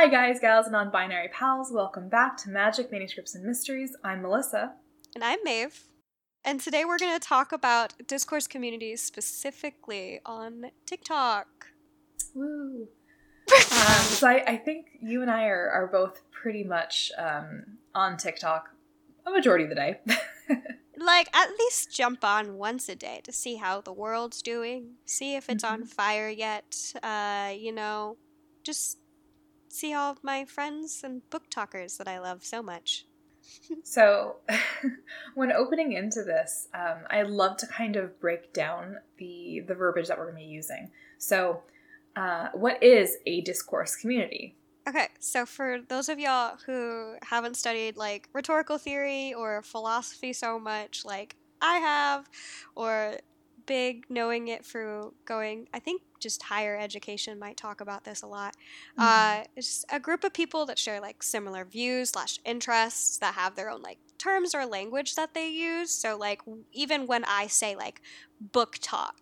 Hi, guys, gals, and non binary pals. Welcome back to Magic Manuscripts and Mysteries. I'm Melissa. And I'm Maeve. And today we're going to talk about discourse communities specifically on TikTok. Woo. um, so I, I, think you and I are, are both pretty much um, on TikTok a majority of the day. like, at least jump on once a day to see how the world's doing, see if it's mm-hmm. on fire yet. Uh, you know, just see all of my friends and BookTokers that I love so much. so, when opening into this, um, I love to kind of break down the the verbiage that we're going to be using. So, uh, what is a discourse community? Okay, so for those of y'all who haven't studied like rhetorical theory or philosophy so much, like I have, or big knowing it through going i think just higher education might talk about this a lot. Mm-hmm. uh, it's a group of people that share like similar views slash interests that have their own like terms or language that they use. So like even when i say like BookTok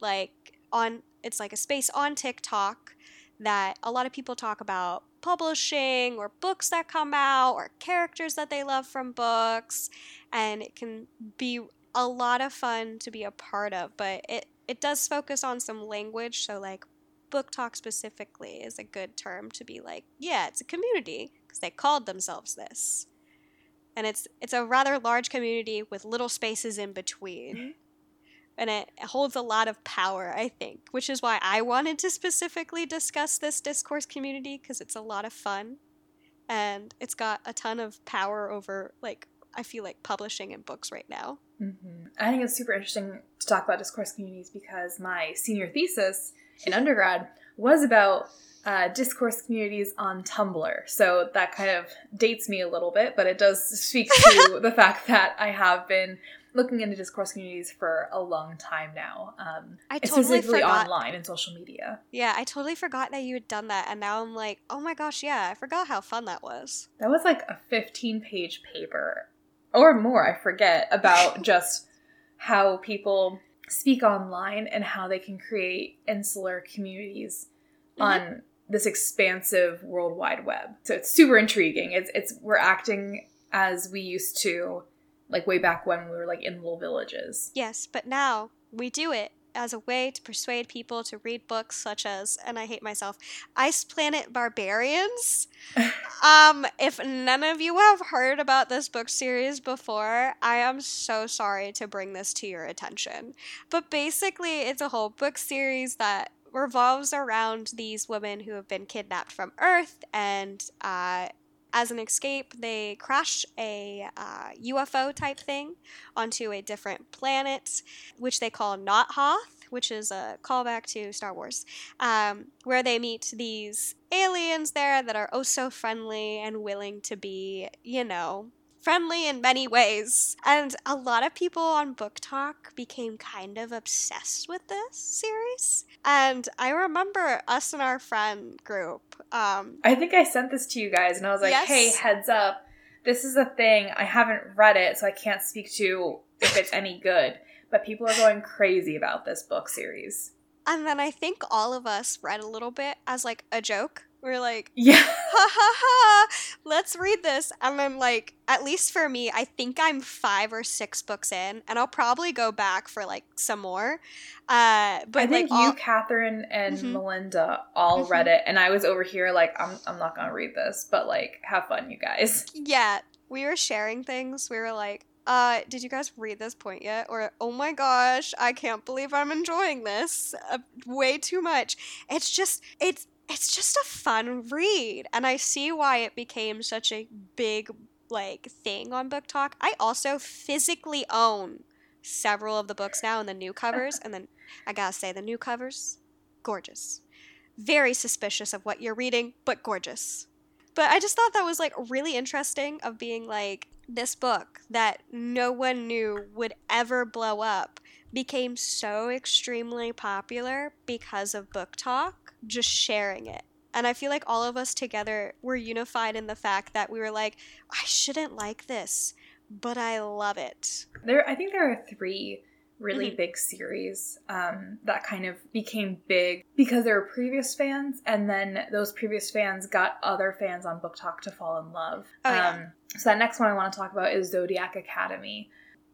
like on it's like a space on tiktok that a lot of people talk about publishing or books that come out or characters that they love from books. And it can be a lot of fun to be a part of, but it it does focus on some language, so like BookTok specifically is a good term to be like, yeah, it's a community because they called themselves this. And it's it's a rather large community with little spaces in between. And it, holds a lot of power, I think, which is why I wanted to specifically discuss this discourse community because it's a lot of fun and it's got a ton of power over like I feel like publishing and books right now. Mm-hmm. I think it's super interesting to talk about discourse communities because my senior thesis in undergrad was about uh, discourse communities on Tumblr. So that kind of dates me a little bit, but it does speak to the fact that I have been looking into discourse communities for a long time now. Um, I totally forgot. online and social media. Yeah, I totally forgot that you had done that, and now I'm like, oh my gosh, yeah, I forgot how fun that was. That was like a 15 page paper, or more, I forget, about just how people speak online and how they can create insular communities mm-hmm. on this expansive world wide web. So it's super intriguing. It's it's we're acting as we used to like way back when we were like in little villages. Yes, but now we do it as a way to persuade people to read books such as, and I hate myself, Ice Planet Barbarians. um, if none of you have heard about this book series before, I am so sorry to bring this to your attention. But basically, it's a whole book series that revolves around these women who have been kidnapped from Earth and uh, as an escape, they crash a uh, UFO type thing onto a different planet, which they call Not Hoth, which is a callback to Star Wars, um, where they meet these aliens there that are oh so friendly and willing to be, you know, friendly in many ways. And a lot of people on BookTok became kind of obsessed with this series. And I remember us and our friend group. Um, I think I sent this to you guys, and I was like, yes. hey, heads up. This is a thing. I haven't read it, so I can't speak to if it's any good. But people are going crazy about this book series. And then I think all of us read a little bit as like a joke we're like, yeah, ha ha ha, let's read this. And then, like, at least for me, I think I'm five or six books in, and I'll probably go back for like some more. Uh, but I think like, you, all- Catherine, and mm-hmm. Melinda all mm-hmm. read it, and I was over here like, I'm, I'm not gonna read this, but like, have fun, you guys. Yeah, we were sharing things. We were like, uh, did you guys read this point yet? Or, oh my gosh, I can't believe I'm enjoying this uh, way too much. It's just, it's it's just a fun read and i see why it became such a big like thing on BookTok. I also physically own several of the books now in the new covers and then i gotta say the new covers gorgeous. Very suspicious of what you're reading but gorgeous. But i just thought that was like really interesting of being like this book that no one knew would ever blow up became so extremely popular because of BookTok just sharing it. And I feel like all of us together were unified in the fact that we were like, I shouldn't like this, but I love it. There I think there are three really Mhm. big series um, that kind of became big because there were previous fans, and then those previous fans got other fans on BookTok to fall in love. Oh, yeah. um, so that next one I want to talk about is Zodiac Academy,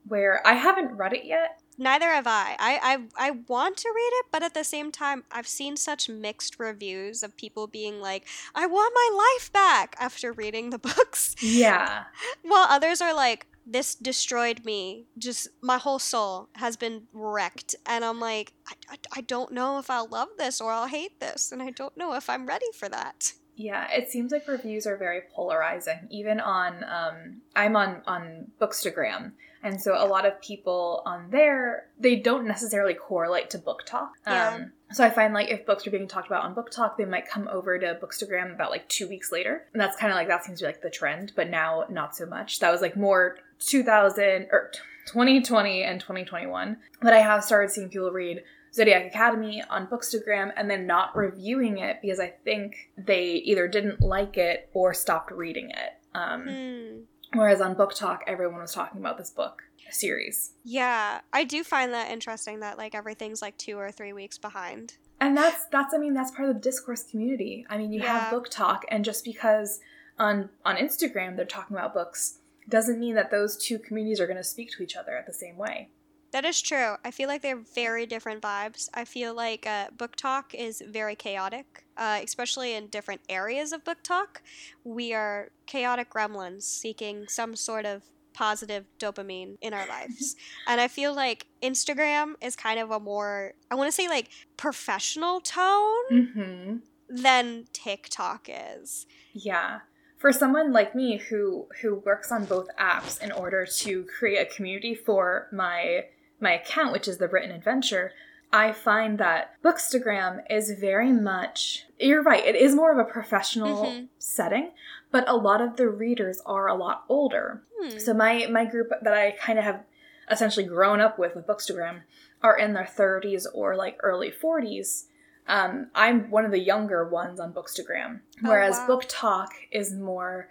where I haven't read it yet. Neither have I. I, I I want to read it, but at the same time, I've seen such mixed reviews of people being like, "I want my life back" after reading the books, Yeah. while others are like, "This destroyed me. Just my whole soul has been wrecked," and I'm like, I, I, I don't know if I'll love this or I'll hate this, and I don't know if I'm ready for that. Yeah, it seems like reviews are very polarizing. Even on, um, I'm on on Bookstagram, and so a lot of people on there they don't necessarily correlate to BookTok. Yeah. Um, so I find like if books are being talked about on BookTok, they might come over to Bookstagram about like two weeks later, and that's kind of like that seems to be like the trend. But now not so much. That was like more 2000 or 2020 and 2021. But I have started seeing people read Zodiac Academy on Bookstagram and then not reviewing it because I think they either didn't like it or stopped reading it. Um, Hmm. Whereas on BookTok, everyone was talking about this book series. Yeah, I do find that interesting that like everything's like two or three weeks behind. And that's that's I mean that's part of the discourse community. I mean you Yeah. have BookTok and just because on on Instagram they're talking about books doesn't mean that those two communities are going to speak to each other at the same way. That is true. I feel like they're very different vibes. I feel like uh, BookTok is very chaotic, uh, especially in different areas of BookTok. We are chaotic gremlins seeking some sort of positive dopamine in our lives. and I feel like Instagram is kind of a more, I want to say like professional tone Mhm. than TikTok is. Yeah. For someone like me who who works on both apps in order to create a community for my my account, which is the written adventure, I find that Bookstagram is very much you're right, it is more of a professional Mhm. setting, but a lot of the readers are a lot older. Hmm. So my my group that I kind of have essentially grown up with with Bookstagram are in their 30s or like early 40s. Um, I'm one of the younger ones on Bookstagram, Oh, whereas wow. BookTok is more,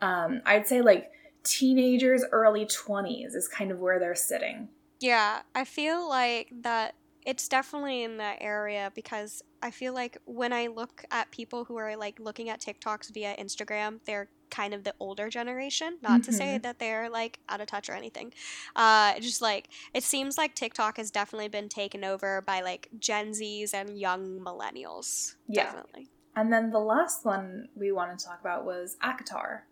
um, I'd say like teenagers, early 20s is kind of where they're sitting. Yeah, I feel like that it's definitely in that area because I feel like when I look at people who are like looking at TikToks via Instagram, they're kind of the older generation. Not to say Mhm. that they're like out of touch or anything. Uh, just like it seems like TikTok has definitely been taken over by like Gen Zs and young millennials. Yeah. Definitely. And then the last one we wanted to talk about was ACOTAR.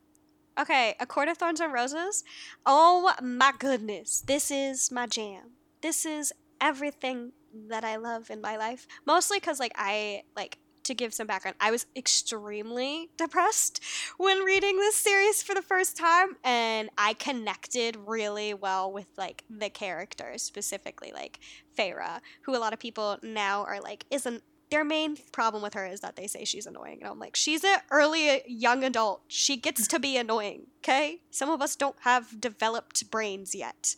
Okay, A Court of Thorns and Roses. Oh my goodness. This is my jam. This is everything that I love in my life. Mostly because, like, I, like, to give some background, I was extremely depressed when reading this series for the first time, and I connected really well with, like, the characters, specifically, like, Feyre, who a lot of people now are like, isn't their main problem with her is that they say she's annoying. And I'm like, she's an early uh, young adult. She gets to be annoying, okay? Some of us don't have developed brains yet.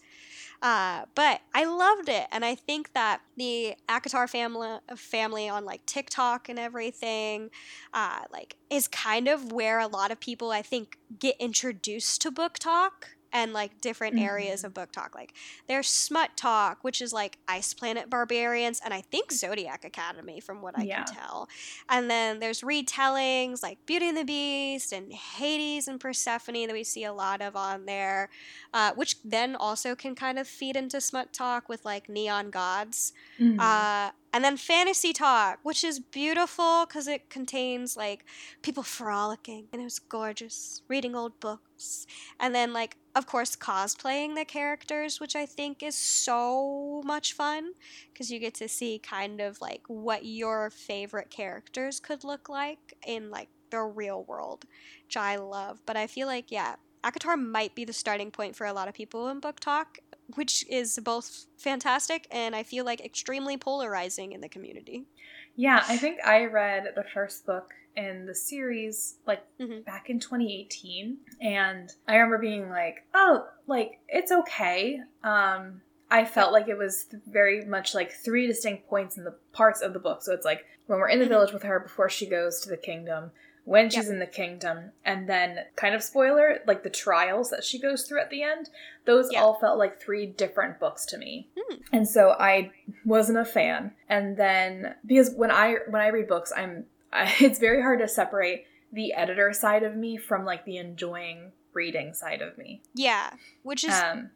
Uh, but I loved it, and I think that the ACOTAR family family on like TikTok and everything, uh, like is kind of where a lot of people I think get introduced to BookTok and like different areas Mhm. of BookTok. Like there's smut talk, which is like Ice Planet Barbarians, and I think Zodiac Academy, from what I Yeah. can tell. And then there's retellings like Beauty and the Beast and Hades and Persephone that we see a lot of on there, uh, which then also can kind of feed into smut talk with like neon gods. Mhm. Uh, and then fantasy talk, which is beautiful because it contains like people frolicking and it was gorgeous, reading old books. And then, like, of course, cosplaying the characters, which I think is so much fun because you get to see kind of like what your favorite characters could look like in like the real world, which I love. But I feel like, yeah, ACOTAR might be the starting point for a lot of people in BookTok which is both fantastic and I feel like extremely polarizing in the community. Yeah, I think I read the first book in the series like Mhm. back in 2018 and I remember being like, "Oh, like it's okay." Um I felt like it was very much like three distinct points in the parts of the book. So it's like when we're in the Mhm. village with her before she goes to the kingdom, when she's yep. in the kingdom, and then kind of spoiler, like the trials that she goes through at the end. Those yep. all felt like three different books to me. Mm. And so I wasn't a fan. And then because when I when I read books, I'm I, it's very hard to separate the editor side of me from like the enjoying reading side of me. Yeah, which is um,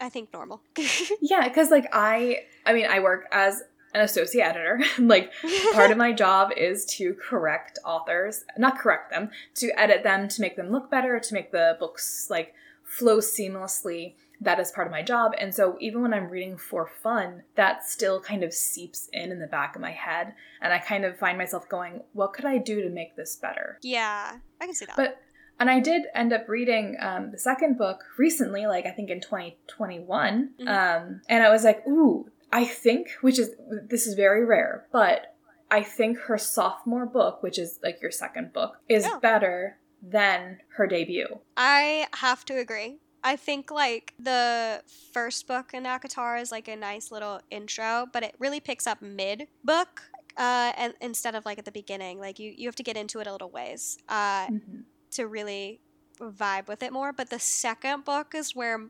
I think normal. yeah, because like I, I mean, I work as an associate editor. like part of my job is to correct authors, not correct them, to edit them, to make them look better, to make the books like flow seamlessly. That is part of my job. And so even when I'm reading for fun, that still kind of seeps in in the back of my head. And I kind of find myself going, what could I do to make this better? Yeah, I can see that. But and I did end up reading um, the second book recently, like I think in 2021. Mm-hmm. Um, and I was like, ooh, I think, which is, this is very rare, but I think her sophomore book, which is like your second book, is yeah. better than her debut. I have to agree. I think like the first book in ACOTAR is like a nice little intro, but it really picks up mid book uh, and instead of like at the beginning. Like you, you have to get into it a little ways. Uh, mm-hmm to really vibe with it more. But the second book is where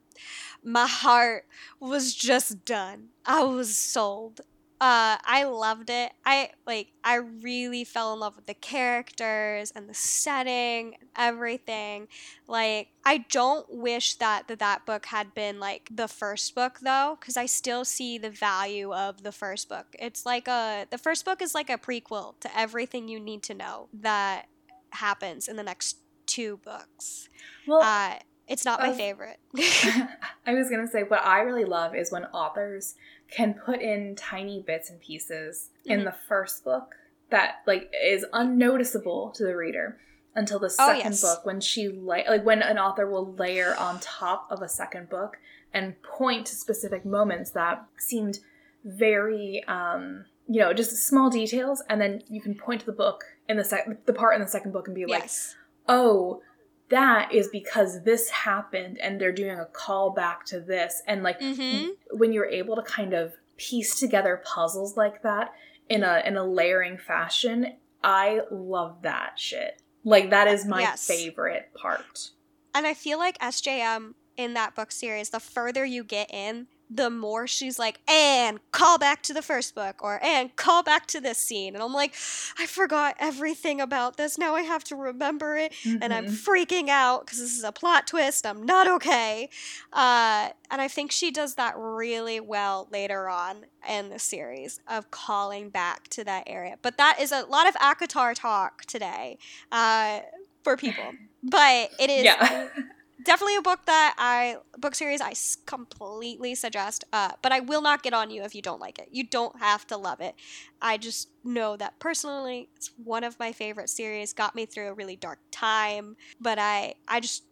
my heart was just done. I was sold. Uh, I loved it. I like. I really fell in love with the characters and the setting, and everything. Like, I don't wish that that, that book had been like the first book though, because I still see the value of the first book. It's like a the first book is like a prequel to everything you need to know that happens in the next two books. Well, uh, it's not my uh, favorite. I was going to say, what I really love is when authors can put in tiny bits and pieces mm-hmm. in the first book that like is unnoticeable to the reader until the oh, second oh, yes. book when she la- like when an author will layer on top of a second book and point to specific moments that seemed very um you know just small details and then you can point to the book in the sec- the part in the second book and be yes. Oh, that is because this happened and they're doing a call back to this. And like mm-hmm. when you're able to kind of piece together puzzles like that in a in a layering fashion, I love that shit. Like that is my yes. favorite part. And I feel like SJM in that book series, the further you get in, the more she's like, and call back to the first book, or and call back to this scene. And I'm like, I forgot everything about this. Now I have to remember it. Mm-hmm. And I'm mm-hmm. freaking out because this is a plot twist. I'm not okay. Uh, and I think she does that really well later on in the series of calling back to that area. But that is a lot of ACOTAR talk today uh, for people. But it is. Yeah. definitely a book that I book series I completely suggest. Uh, but I will not get on you if you don't like it. You don't have to love it. I just know that personally, it's one of my favorite series. Got me through a really dark time. But I I just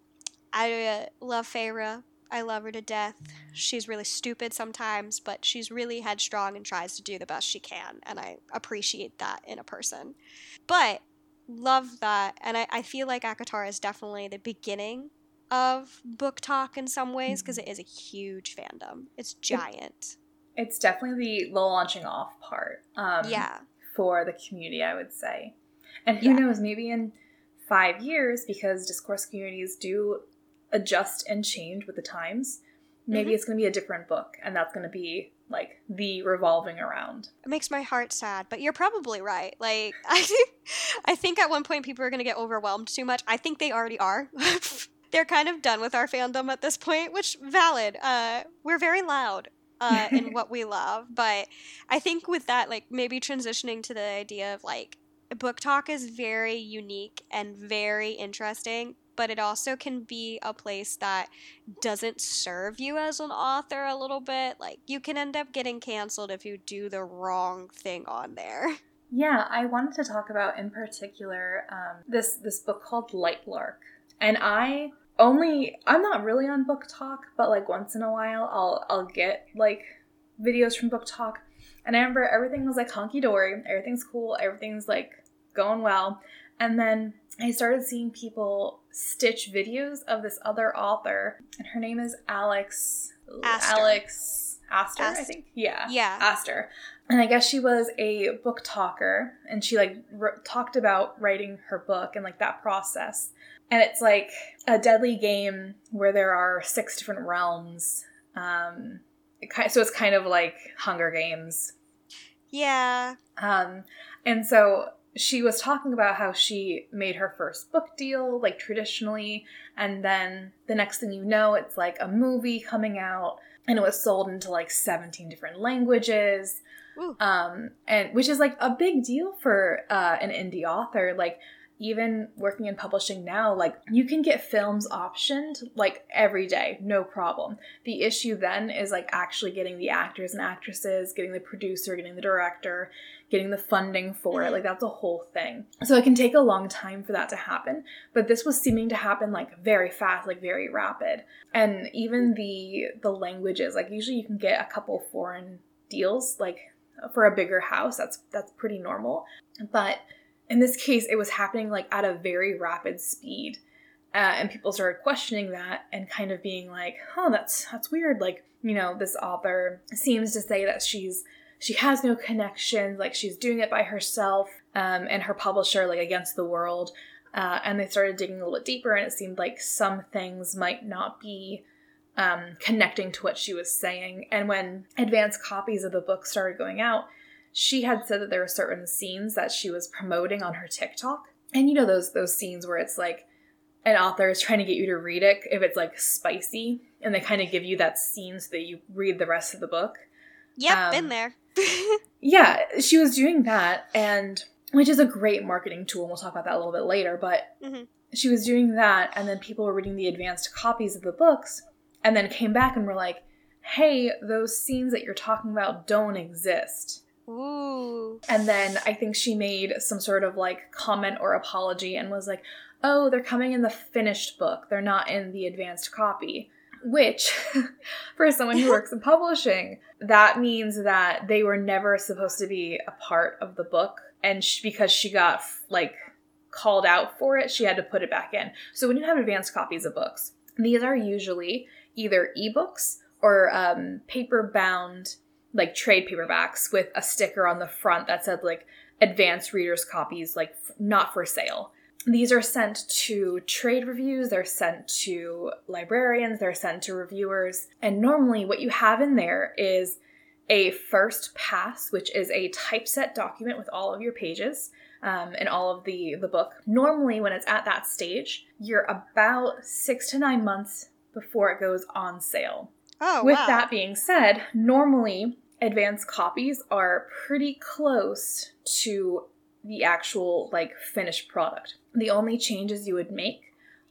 I uh, love Feyre. I love her to death. She's really stupid sometimes, but she's really headstrong and tries to do the best she can, and I appreciate that in a person. But love that, and I, I feel like ACOTAR is definitely the beginning of talk in some ways because mm-hmm. it is a huge fandom. It's giant. It's definitely the, the launching off part. Um, yeah. For the community, I would say. And who yeah. knows, maybe in five years, because discourse communities do adjust and change with the times, maybe mm-hmm. it's going to be a different book, and that's going to be like the revolving around. It makes my heart sad, but you're probably right. Like I I think at one point people are going to get overwhelmed too much. I think they already are. they're kind of done with our fandom at this point, which valid. Uh, we're very loud uh, in what we love, but I think with that, like maybe transitioning to the idea of like BookTok is very unique and very interesting, but it also can be a place that doesn't serve you as an author a little bit. Like you can end up getting canceled if you do the wrong thing on there. Yeah, I wanted to talk about in particular um, this this book called Lightlark, and I only I'm not really on BookTok, but like once in a while I'll I'll get like videos from BookTok. And I remember everything was like honky dory, everything's cool, everything's like going well. And then I started seeing people stitch videos of this other author, and her name is Alex Aster. Alex Aster, I think. Yeah. Yeah. Aster. And I guess she was a BookToker and she like talked about writing her book and like that process. And it's like a deadly game where there are six different realms. Um, it ki- so it's kind of like Hunger Games. Yeah. Um, and so she was talking about how she made her first book deal, like traditionally, and then the next thing you know, it's like a movie coming out, and it was sold into like 17 different languages. Ooh. Um, and which is like a big deal for uh, an indie author. Like even working in publishing now, like you can get films optioned like every day, no problem. The issue then is like actually getting the actors and actresses, getting the producer, getting the director, getting the funding for it. Like that's a whole thing. So it can take a long time for that to happen. But this was seeming to happen like very fast, like very rapid. And even the the languages, like usually you can get a couple foreign deals, like for a bigger house. That's that's pretty normal. But in this case, it was happening like at a very rapid speed. Uh, and people started questioning that and kind of being like, "Oh, that's that's weird." Like, you know, this author seems to say that she's she has no connections, like she's doing it by herself, um, and her publisher like against the world. Uh, and they started digging a little bit deeper, and it seemed like some things might not be um, connecting to what she was saying. And when advanced copies of the book started going out, she had said that there were certain scenes that she was promoting on her TikTok. And you know those those scenes where it's like an author is trying to get you to read it if it's like spicy and they kind of give you that scene so that you read the rest of the book. Yep, Um, been there. Yeah, she was doing that and which is a great marketing tool and we'll talk about that a little bit later, but Mhm. she was doing that and then people were reading the advanced copies of the books and then came back and were like, "Hey, those scenes that you're talking about don't exist." Ooh. And then I think she made some sort of like comment or apology and was like, oh, they're coming in the finished book. They're not in the advanced copy. Which, for someone who works in publishing, that means that they were never supposed to be a part of the book. And sh- because she got like called out for it, she had to put it back in. So when you have advanced copies of books, these are usually either ebooks or um, paper bound like trade paperbacks with a sticker on the front that said like advanced readers copies like f- not for sale. These are sent to trade reviews they're sent to librarians they're sent to reviewers and normally what you have in there is a first pass which is a typeset document with all of your pages um, and all of the the book. Normally when it's at that stage you're about six to nine months before it goes on sale Oh, with wow. that being said, normally advanced copies are pretty close to the actual like finished product. The only changes you would make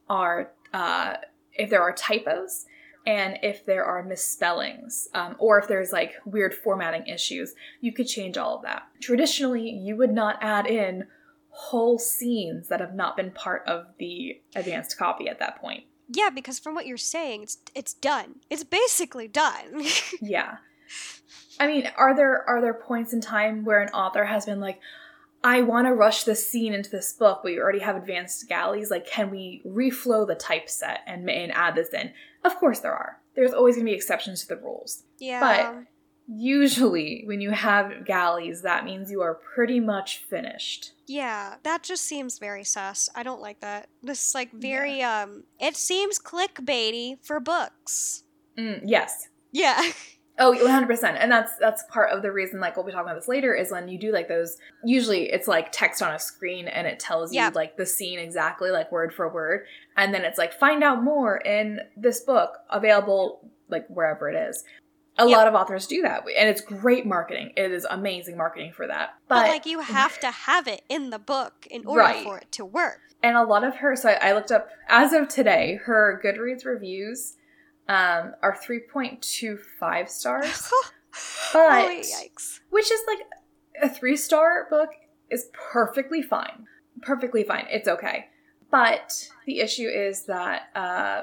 are uh, if there are typos and if there are misspellings um, or if there's like weird formatting issues, you could change all of that. Traditionally, you would not add in whole scenes that have not been part of the advanced copy at that point. Yeah, because from what you're saying, it's it's done. It's basically done. Yeah. I mean, are there are there points in time where an author has been like, I want to rush this scene into this book, but you already have advanced galleys. Like, can we reflow the typeset and and add this in? Of course, there are. There's always going to be exceptions to the rules. yeah. Usually, when you have galleys, that means you are pretty much finished. Yeah, that just seems very sus. I don't like that. This is like very um it seems clickbaity for books. Mm, yes. Yeah. Oh, 100%. And that's that's part of the reason like we'll be talking about this later is when you do like those usually it's like text on a screen and it tells you like the scene exactly like word for word and then it's like find out more in this book available like wherever it is. A Yep. lot of authors do that and it's great marketing. It is amazing marketing for that. But, But, like you have to have it in the book in order Right. for it to work. and a lot of her so I, I looked up as of today her Goodreads reviews um are 3.25 stars. But- oh, yikes. which is like a three star book is perfectly fine perfectly fine it's okay but the issue is that uh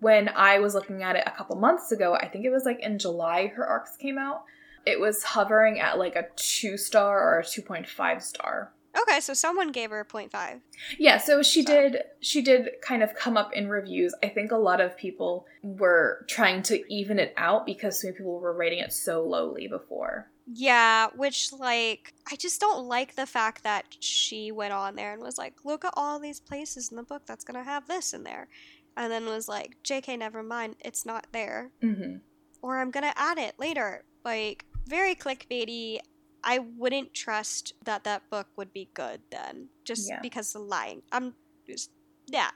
when i was looking at it a couple months ago i think it was like in july her arcs came out it was hovering at like a two star or a 2.5 star Okay, so someone gave her a 0.5. Yeah, so she So- did she did kind of come up in reviews. I think a lot of people were trying to even it out because so many people were rating it so lowly before. Yeah, which like I just don't like the fact that she went on there and was like, "Look at all these places in the book that's gonna have this in there," and then was like, "Jk, never mind, it's not there," hmm or "I'm gonna add it later." Like very clickbaity. I wouldn't trust that that book would be good then, just Yeah. because of lying. I'm just yeah,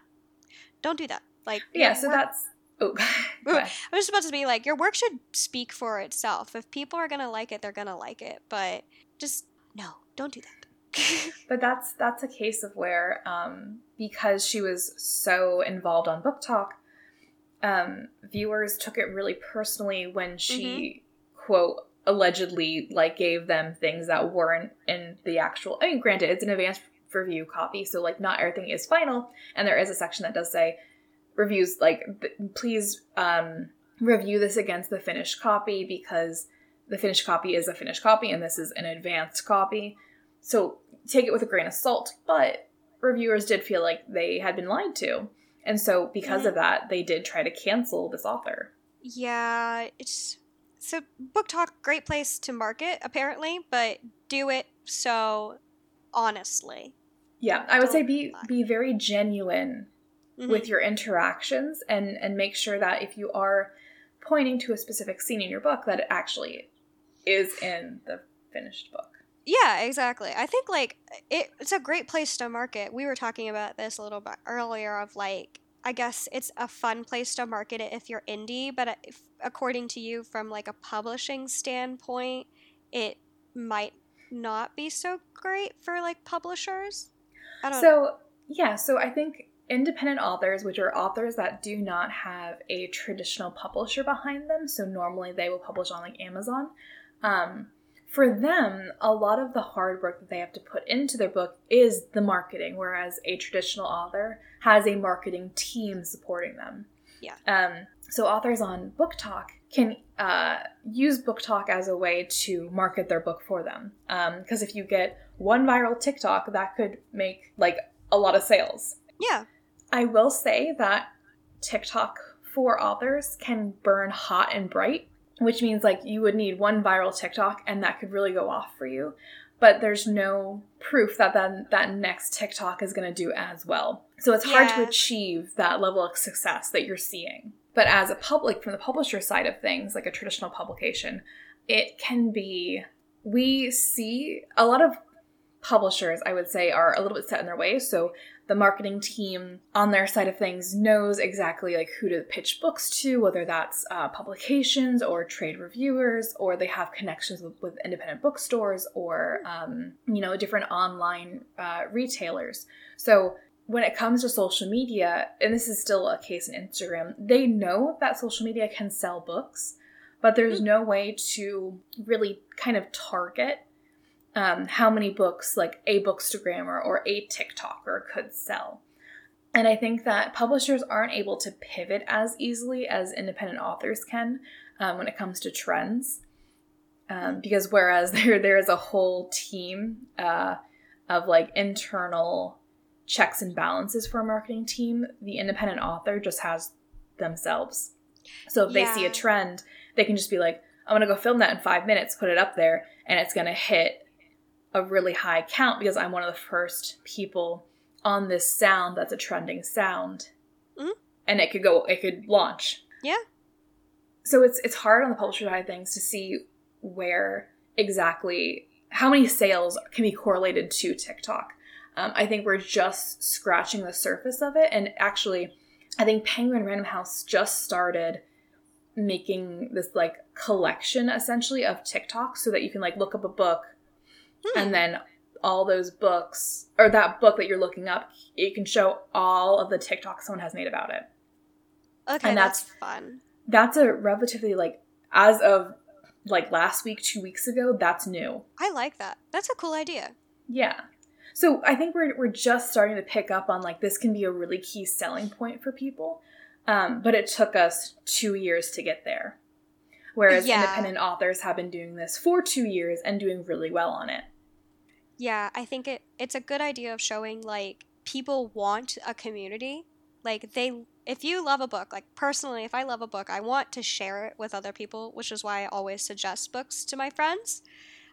don't do that. Like Yeah, so work- that's oh. I was just about to be like, your work should speak for itself. If people are gonna like it, they're gonna like it. But just no, don't do that. But that's that's a case of where um, because she was so involved on BookTok, um, viewers took it really personally when she quote allegedly like gave them things that weren't in the actual. I mean, granted, it's an advanced review copy, so like not everything is final, and there is a section that does say reviews like please um, review this against the finished copy because the finished copy is a finished copy and this is an advanced copy. So take it with a grain of salt, but reviewers did feel like they had been lied to. And so because Mhm. of that, they did try to cancel this author. yeah, it's so BookTok, great place to market apparently, but do it so honestly. Yeah, I would say Don't be lie. be very genuine Mhm. with your interactions and and make sure that if you are pointing to a specific scene in your book that it actually is in the finished book. Yeah, exactly. I think like it, it's a great place to market. We were talking about this a little bit earlier of like I guess it's a fun place to market it if you're indie, but if, according to you from like a publishing standpoint, it might not be so great for like publishers. I don't know. So, yeah, so I think independent authors, which are authors that do not have a traditional publisher behind them, so normally they will publish on like Amazon. Um, for them, a lot of the hard work that they have to put into their book is the marketing, whereas a traditional author has a marketing team supporting them. Yeah. Um, so authors on BookTok can uh, use BookTok as a way to market their book for them. Because if you get one viral TikTok, that could make like a lot of sales. yeah. I will say that TikTok for authors can burn hot and bright, which means like you would need one viral TikTok and that could really go off for you. But there's no proof that that, that next TikTok is going to do as well. So it's hard to achieve that level of success that you're seeing. But as a public, from the publisher side of things, like a traditional publication, it can be. We see a lot of publishers, I would say, are a little bit set in their ways. So the marketing team on their side of things knows exactly like who to pitch books to, whether that's uh, publications or trade reviewers, or they have connections with, with independent bookstores or um, you know different online uh, retailers. So when it comes to social media, and this is still a case in Instagram, they know that social media can sell books, but there's no way to really kind of target um, how many books like a bookstagrammer or a TikToker could sell. And I think that publishers aren't able to pivot as easily as independent authors can um, when it comes to trends. Um, because whereas there there is a whole team uh, of like internal checks and balances for a marketing team, the independent author just has themselves. So if they see a trend, they can just be like, I'm gonna go film that in five minutes, put it up there, and it's gonna hit a really high count because I'm one of the first people on this sound that's a trending sound. Mhm. And it could go it could launch. Yeah. So it's it's hard on the publisher side of things to see where exactly how many sales can be correlated to TikTok. Um, I think we're just scratching the surface of it, and actually, I think Penguin Random House just started making this like collection essentially of TikTok so that you can like look up a book Hmm. and then all those books or that book that you're looking up, it can show all of the TikTok someone has made about it. Okay, and that's, that's- fun. That's a relatively like as of like last week, two weeks ago, that's new. I like that. That's a cool idea. Yeah. So I think we're we're just starting to pick up on like this can be a really key selling point for people. Um, but it took us two years to get there. Whereas Yeah. independent authors have been doing this for two years and doing really well on it. Yeah, I think it it's a good idea of showing like people want a community. Like they if you love a book, like personally, if I love a book, I want to share it with other people, which is why I always suggest books to my friends.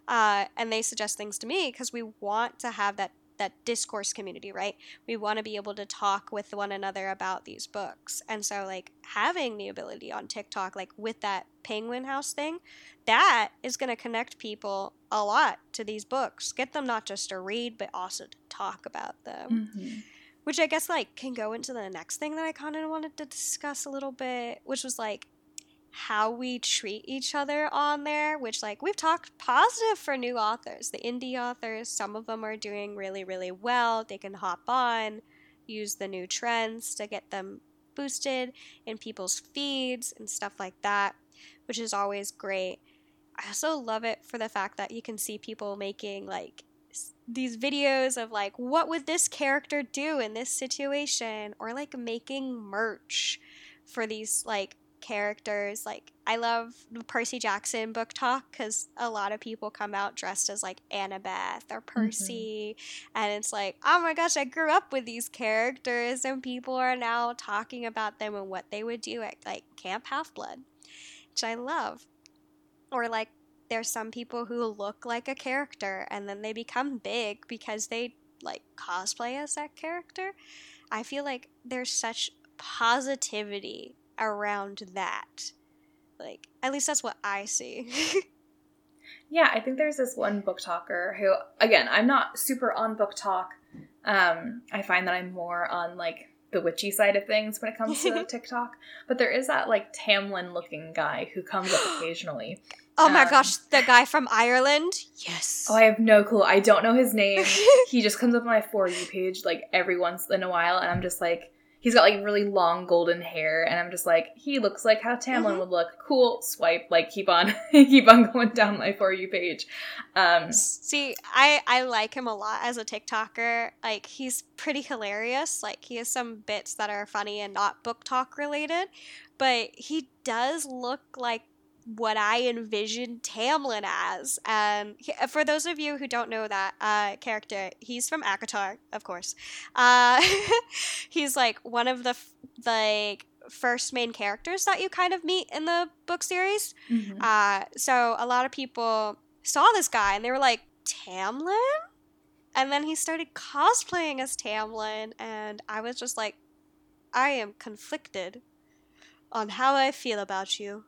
Uh, and they suggest things to me because we want to have that that discourse community, right? We want to be able to talk with one another about these books. And so like having the ability on TikTok like with that Penguin House thing, that is going to connect people a lot to these books. Get them not just to read but also to talk about them. Mm-hmm. Which I guess like can go into the next thing that I kind of wanted to discuss a little bit, which was like how we treat each other on there, which, like, we've talked positive for new authors. The indie authors, some of them are doing really, really well. They can hop on, use the new trends to get them boosted in people's feeds and stuff like that, which is always great. I also love it for the fact that you can see people making, like, these videos of like what would this character do in this situation or like making merch for these like characters. Like, I love the Percy Jackson BookTok because a lot of people come out dressed as like Annabeth or. Percy. Mm-hmm. And it's like, oh my gosh, I grew up with these characters, and people are now talking about them and what they would do at like Camp Half Blood, which I love. Or like, there's some people who look like a character and then they become big because they like cosplay as that character. I feel like there's such positivity around that. Like, at least that's what I see. yeah, I think there's this one BookToker who, again, I'm not super on BookTok. Um, I find that I'm more on like the witchy side of things when it comes to TikTok. But there is that like Tamlin looking guy who comes up occasionally. Oh my um, gosh, the guy from Ireland? Yes. Oh, I have no clue. I don't know his name. he just comes up on my For You page like every once in a while, and I'm just like, he's got like really long golden hair and i'm just like he looks like how tamlin mm-hmm. would look. Cool swipe like keep on keep on going down my for you page. Um see i i like him a lot as a tiktoker. Like he's pretty hilarious. Like he has some bits that are funny and not BookTok related but he does look like what I envisioned Tamlin as. And he, for those of you who don't know that uh, character, he's from ACOTAR, of course. Uh, he's like one of the like first main characters that you kind of meet in the book series. Mm-hmm. Uh, so a lot of people saw this guy and they were like, Tamlin? And then he started cosplaying as Tamlin, and I was just like, I am conflicted on how I feel about you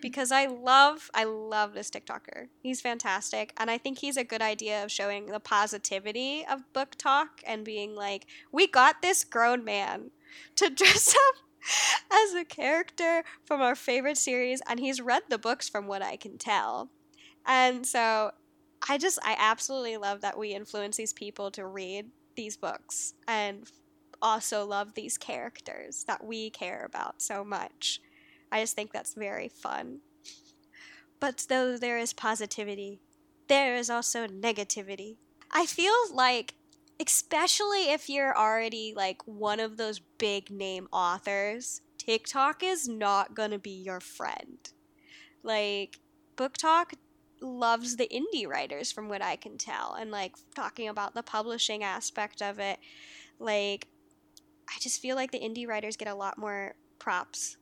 because I love I love this TikToker. He's fantastic and I think he's a good idea of showing the positivity of BookTok and being like, "We got this grown man to dress up as a character from our favorite series and he's read the books from what I can tell." And so I just I absolutely love that we influence these people to read these books and also love these characters that we care about so much. I just think that's very fun. But though there is positivity, there is also negativity. I feel like especially if you're already like one of those big name authors, TikTok is not to be your friend. Like BookTok loves the indie writers from what I can tell and like talking about the publishing aspect of it. Like I just feel like the indie writers get a lot more props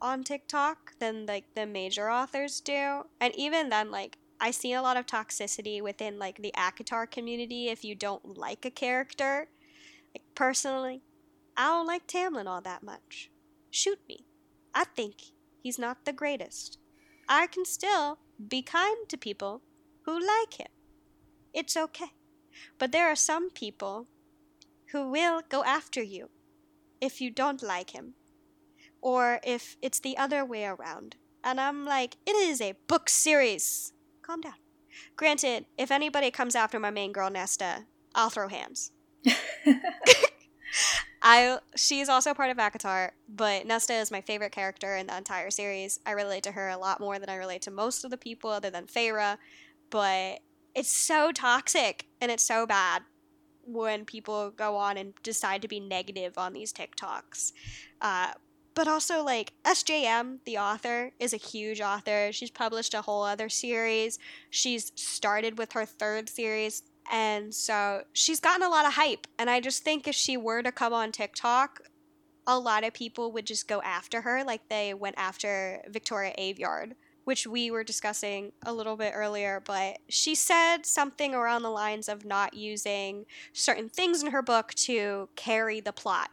on TikTok than like the major authors do. And even then, like I see a lot of toxicity within like the ACOTAR community if you don't like a character. Like personally, I don't like Tamlin all that much. Shoot me. I think he's not the greatest. I can still be kind to people who like him. It's okay. But there are some people who will go after you if you don't like him or if it's the other way around. And I'm like, it is a book series. Calm down. Granted, if anybody comes after my main girl Nesta, I'll throw hands. I she's also part of ACOTAR, but Nesta is my favorite character in the entire series. I relate to her a lot more than I relate to most of the people other than Feyre, but it's so toxic and it's so bad when people go on and decide to be negative on these TikToks. Uh, but also like SJM, the author, is a huge author. She's published a whole other series. She's started with her third series And so she's gotten a lot of hype. And I just think if she were to come on TikTok, a lot of people would just go after her like they went after Victoria Aveyard, which we were discussing a little bit earlier. But she said something around the lines of not using certain things in her book to carry the plot.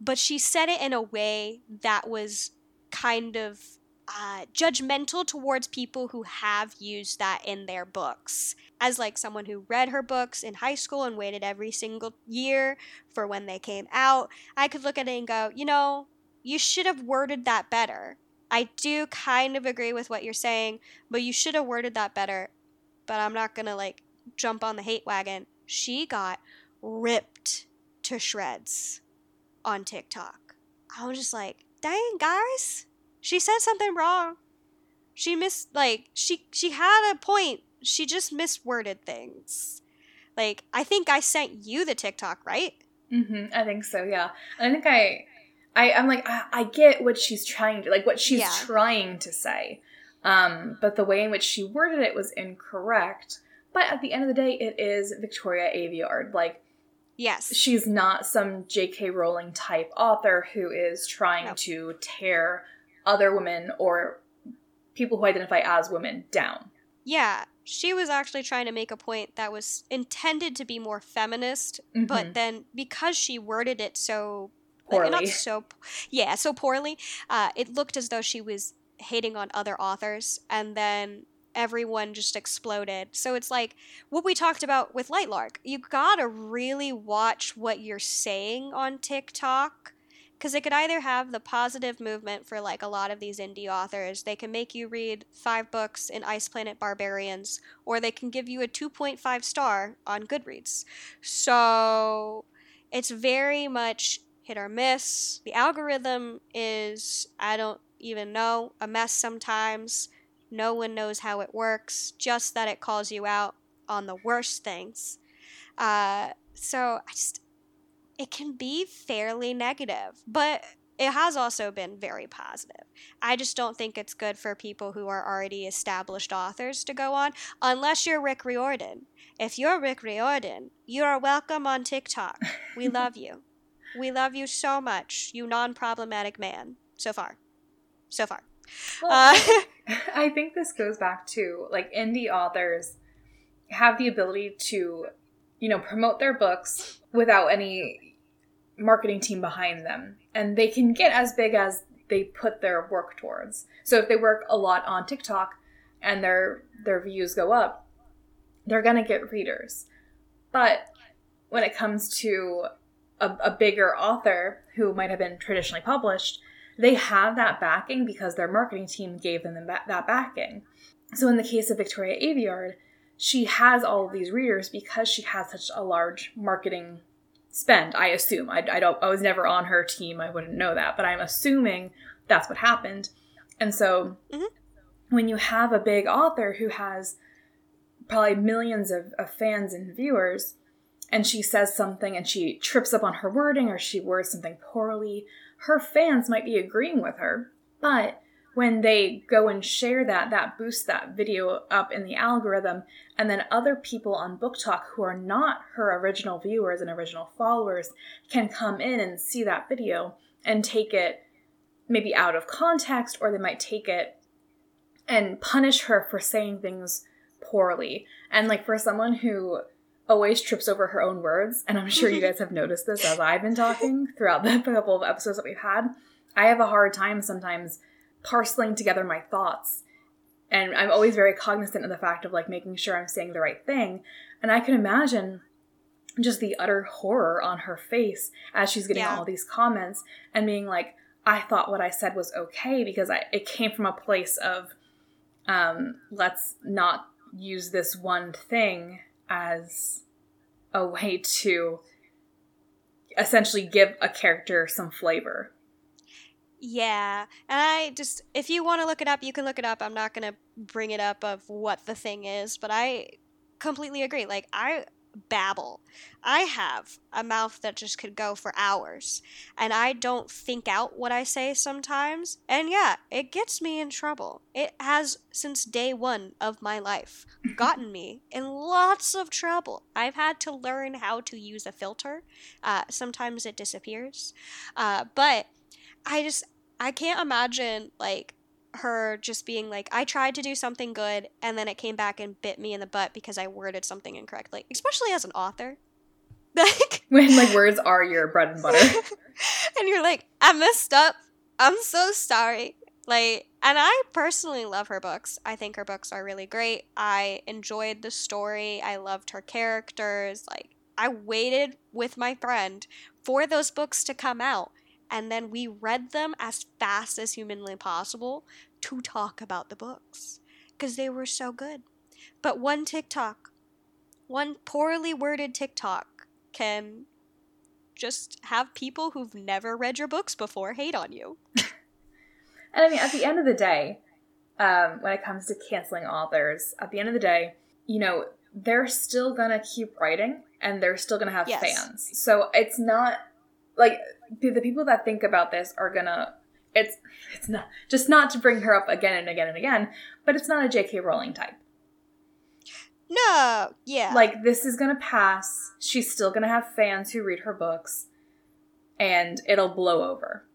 But she said it in a way that was kind of uh, judgmental towards people who have used that in their books. As like someone who read her books in high school and waited every single year for when they came out, I could look at it and go, you know, you should have worded that better. I do kind of agree with what you're saying, but you should have worded that better. But I'm not gonna like jump on the hate wagon. She got ripped to shreds on TikTok. I was just like, dang, guys, she said something wrong. She missed like she she had a point. She just misworded things. Like I think I sent you the TikTok, right? Mm-hmm. I think so. Yeah. I think I, I I'm like I, I get what she's trying to like what she's Yeah. trying to say, um, but the way in which she worded it was incorrect. But at the end of the day, it is Victoria Aveyard. Like Yes. she's not some J.K. Rowling type author who is trying Nope. to tear other women or people who identify as women down. Yeah. She was actually trying to make a point that was intended to be more feminist, but Mhm. then because she worded it so poorly. not so yeah, so poorly, uh, it looked as though she was hating on other authors and then everyone just exploded. So it's like what we talked about with Lightlark. You gotta really watch what you're saying on TikTok. Because it could either have the positive movement for like a lot of these indie authors. They can make you read five books in Ice Planet Barbarians, or they can give you a 2.5 star on Goodreads. So it's very much hit or miss. The algorithm is, I don't even know, a mess sometimes. No one knows how it works, just that it calls you out on the worst things. Uh, so I just, it can be fairly negative, but it has also been very positive. I just don't think it's good for people who are already established authors to go on, unless you're Rick Riordan. If you're Rick Riordan, you are welcome on TikTok. We love you. We love you so much, you non problematic man. So far. So far. Well, Uh, I think this goes back to like indie authors have the ability to, you know, promote their books without any marketing team behind them. And they can get as big as they put their work towards. So if they work a lot on TikTok and their their views go up, they're gonna get readers. But when it comes to a, a bigger author who might have been traditionally published, they have that backing because their marketing team gave them that backing. So in the case of Victoria Aveyard, she has all of these readers because she has such a large marketing spend. I assume. I, I don't. I was never on her team. I wouldn't know that, but I'm assuming that's what happened. And so, Mhm. when you have a big author who has probably millions of, of fans and viewers, and she says something and she trips up on her wording or she words something poorly, her fans might be agreeing with her. But when they go and share that, that boosts that video up in the algorithm, and then other people on BookTok who are not her original viewers and original followers can come in and see that video and take it maybe out of context, or they might take it and punish her for saying things poorly. And like for someone who always trips over her own words, and I'm sure you guys have noticed this as I've been talking throughout the couple of episodes that we've had, I have a hard time sometimes parceling together my thoughts. And I'm always very cognizant of the fact of like making sure I'm saying the right thing. And I can imagine just the utter horror on her face as she's getting Yeah. all these comments and being like, I thought what I said was okay because I, it came from a place of um, let's not use this one thing as a way to essentially give a character some flavor. Yeah, and I just if you want to look it up, you can look it up. I'm not gonna bring it up of what the thing is, but I completely agree. Like I babble. I have a mouth that just could go for hours, and I don't think out what I say sometimes. And yeah, it gets me in trouble. It has, since day one of my life, gotten me in lots of trouble. I've had to learn how to use a filter. Uh, sometimes it disappears. Uh, but I just, I can't imagine, like, her just being like, I tried to do something good and then it came back and bit me in the butt because I worded something incorrectly, especially as an author. Like when like words are your bread and butter. and you're like, I messed up. I'm so sorry. Like and I personally love her books. I think her books are really great. I enjoyed the story. I loved her characters. Like I waited with my friend for those books to come out and then we read them as fast as humanly possible to talk about the books because they were so good. But one TikTok, one poorly worded TikTok can just have people who've never read your books before hate on you. and I mean, at the end of the day, um, when it comes to canceling authors, at the end of the day, you know, they're still gonna keep writing and they're still gonna have yes. fans. So it's not like the people that think about this are gonna it's it's not just not to bring her up again and again and again, but it's not a J.K. Rowling type. No, yeah. Like this is gonna pass. She's still gonna have fans who read her books, and it'll blow over.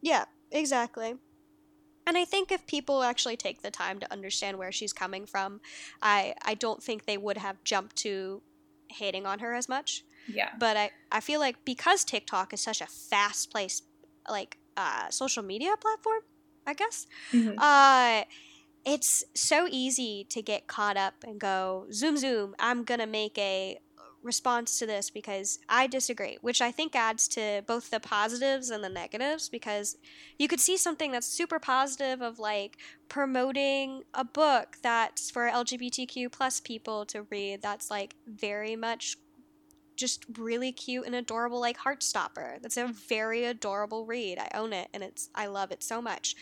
Yeah, exactly. And I think if people actually take the time to understand where she's coming from, I I don't think they would have jumped to hating on her as much. Yeah. But I, I feel like because TikTok is such a fast place, like uh, social media platform, I guess, mm-hmm. uh, it's so easy to get caught up and go, zoom, zoom, I'm going to make a response to this because I disagree, which I think adds to both the positives and the negatives because you could see something that's super positive of like promoting a book that's for LGBTQ plus people to read that's like very much just really cute and adorable like Heartstopper. That's a very adorable read. I own it and it's I love it so much.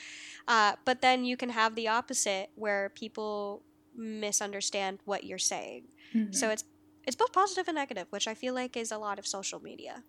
Uh, but then you can have the opposite where people misunderstand what you're saying. Mm-hmm. So it's it's both positive and negative, which I feel like is a lot of social media.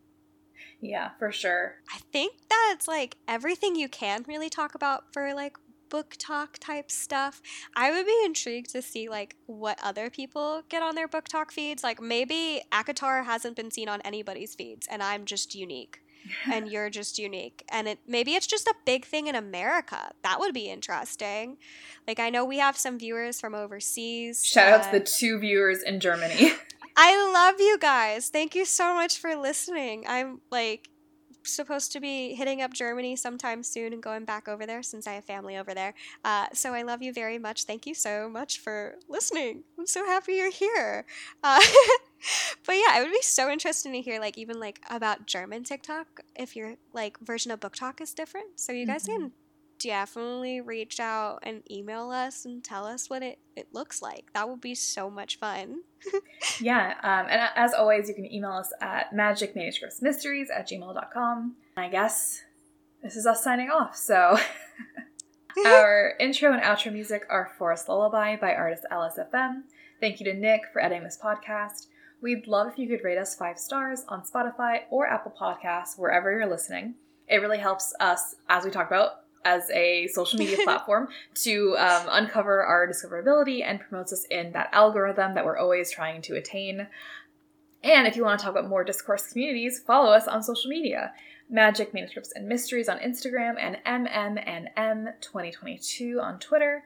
yeah, for sure. I think that's like everything you can really talk about for like BookTok type stuff. I would be intrigued to see like what other people get on their BookTok feeds. Like maybe ACOTAR hasn't been seen on anybody's feeds and I'm just unique. and you're just unique. And it maybe it's just a big thing in America. That would be interesting. Like I know we have some viewers from overseas. Shout out to the two viewers in Germany. I love you guys. Thank you so much for listening. I'm like supposed to be hitting up Germany sometime soon and going back over there since I have family over there. Uh, so I love you very much. Thank you so much for listening. I'm so happy you're here. Uh, but yeah, it would be so interesting to hear like even like about German TikTok if your like version of BookTok is different. So you guys mm-hmm. can definitely reach out and email us and tell us what it, it looks like. That would be so much fun. yeah. Um, and as always, you can email us at magicmanuscriptsmysteries at gmail.com. I guess this is us signing off. So our intro and outro music are Forest Lullaby by artist LSFM. Thank you to Nick for editing this podcast. We'd love if you could rate us five stars on Spotify or Apple Podcasts, wherever you're listening. It really helps us, as we talked about, as a social media platform to um, uncover our discoverability and promotes us in that algorithm that we're always trying to attain. And if you want to talk about more discourse communities, follow us on social media. Magic Manuscripts and Mysteries on Instagram and MMNM2022 on Twitter.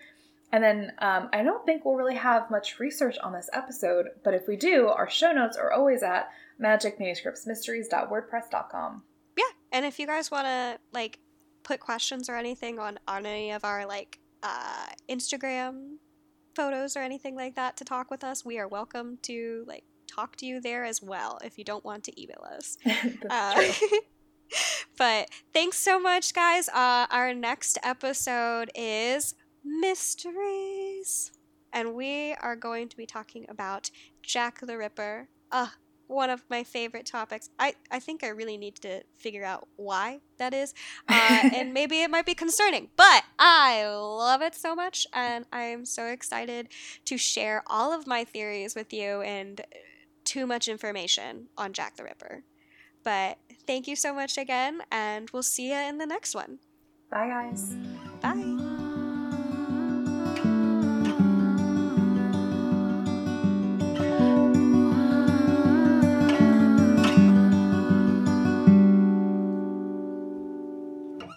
And then um, I don't think we'll really have much research on this episode, but if we do, our show notes are always at magicmanuscriptsmysteries.wordpress.com. Yeah, and if you guys want to like put questions or anything on on any of our like uh, Instagram photos or anything like that to talk with us, we are welcome to like talk to you there as well if you don't want to email us. uh, but thanks so much, guys. Uh, our next episode is mysteries, and we are going to be talking about Jack the Ripper. Uh, one of my favorite topics. I, I think I really need to figure out why that is. Uh, and maybe it might be concerning, but I love it so much. And I'm so excited to share all of my theories with you and too much information on Jack the Ripper. But thank you so much again, and we'll see you in the next one. Bye, guys. Bye.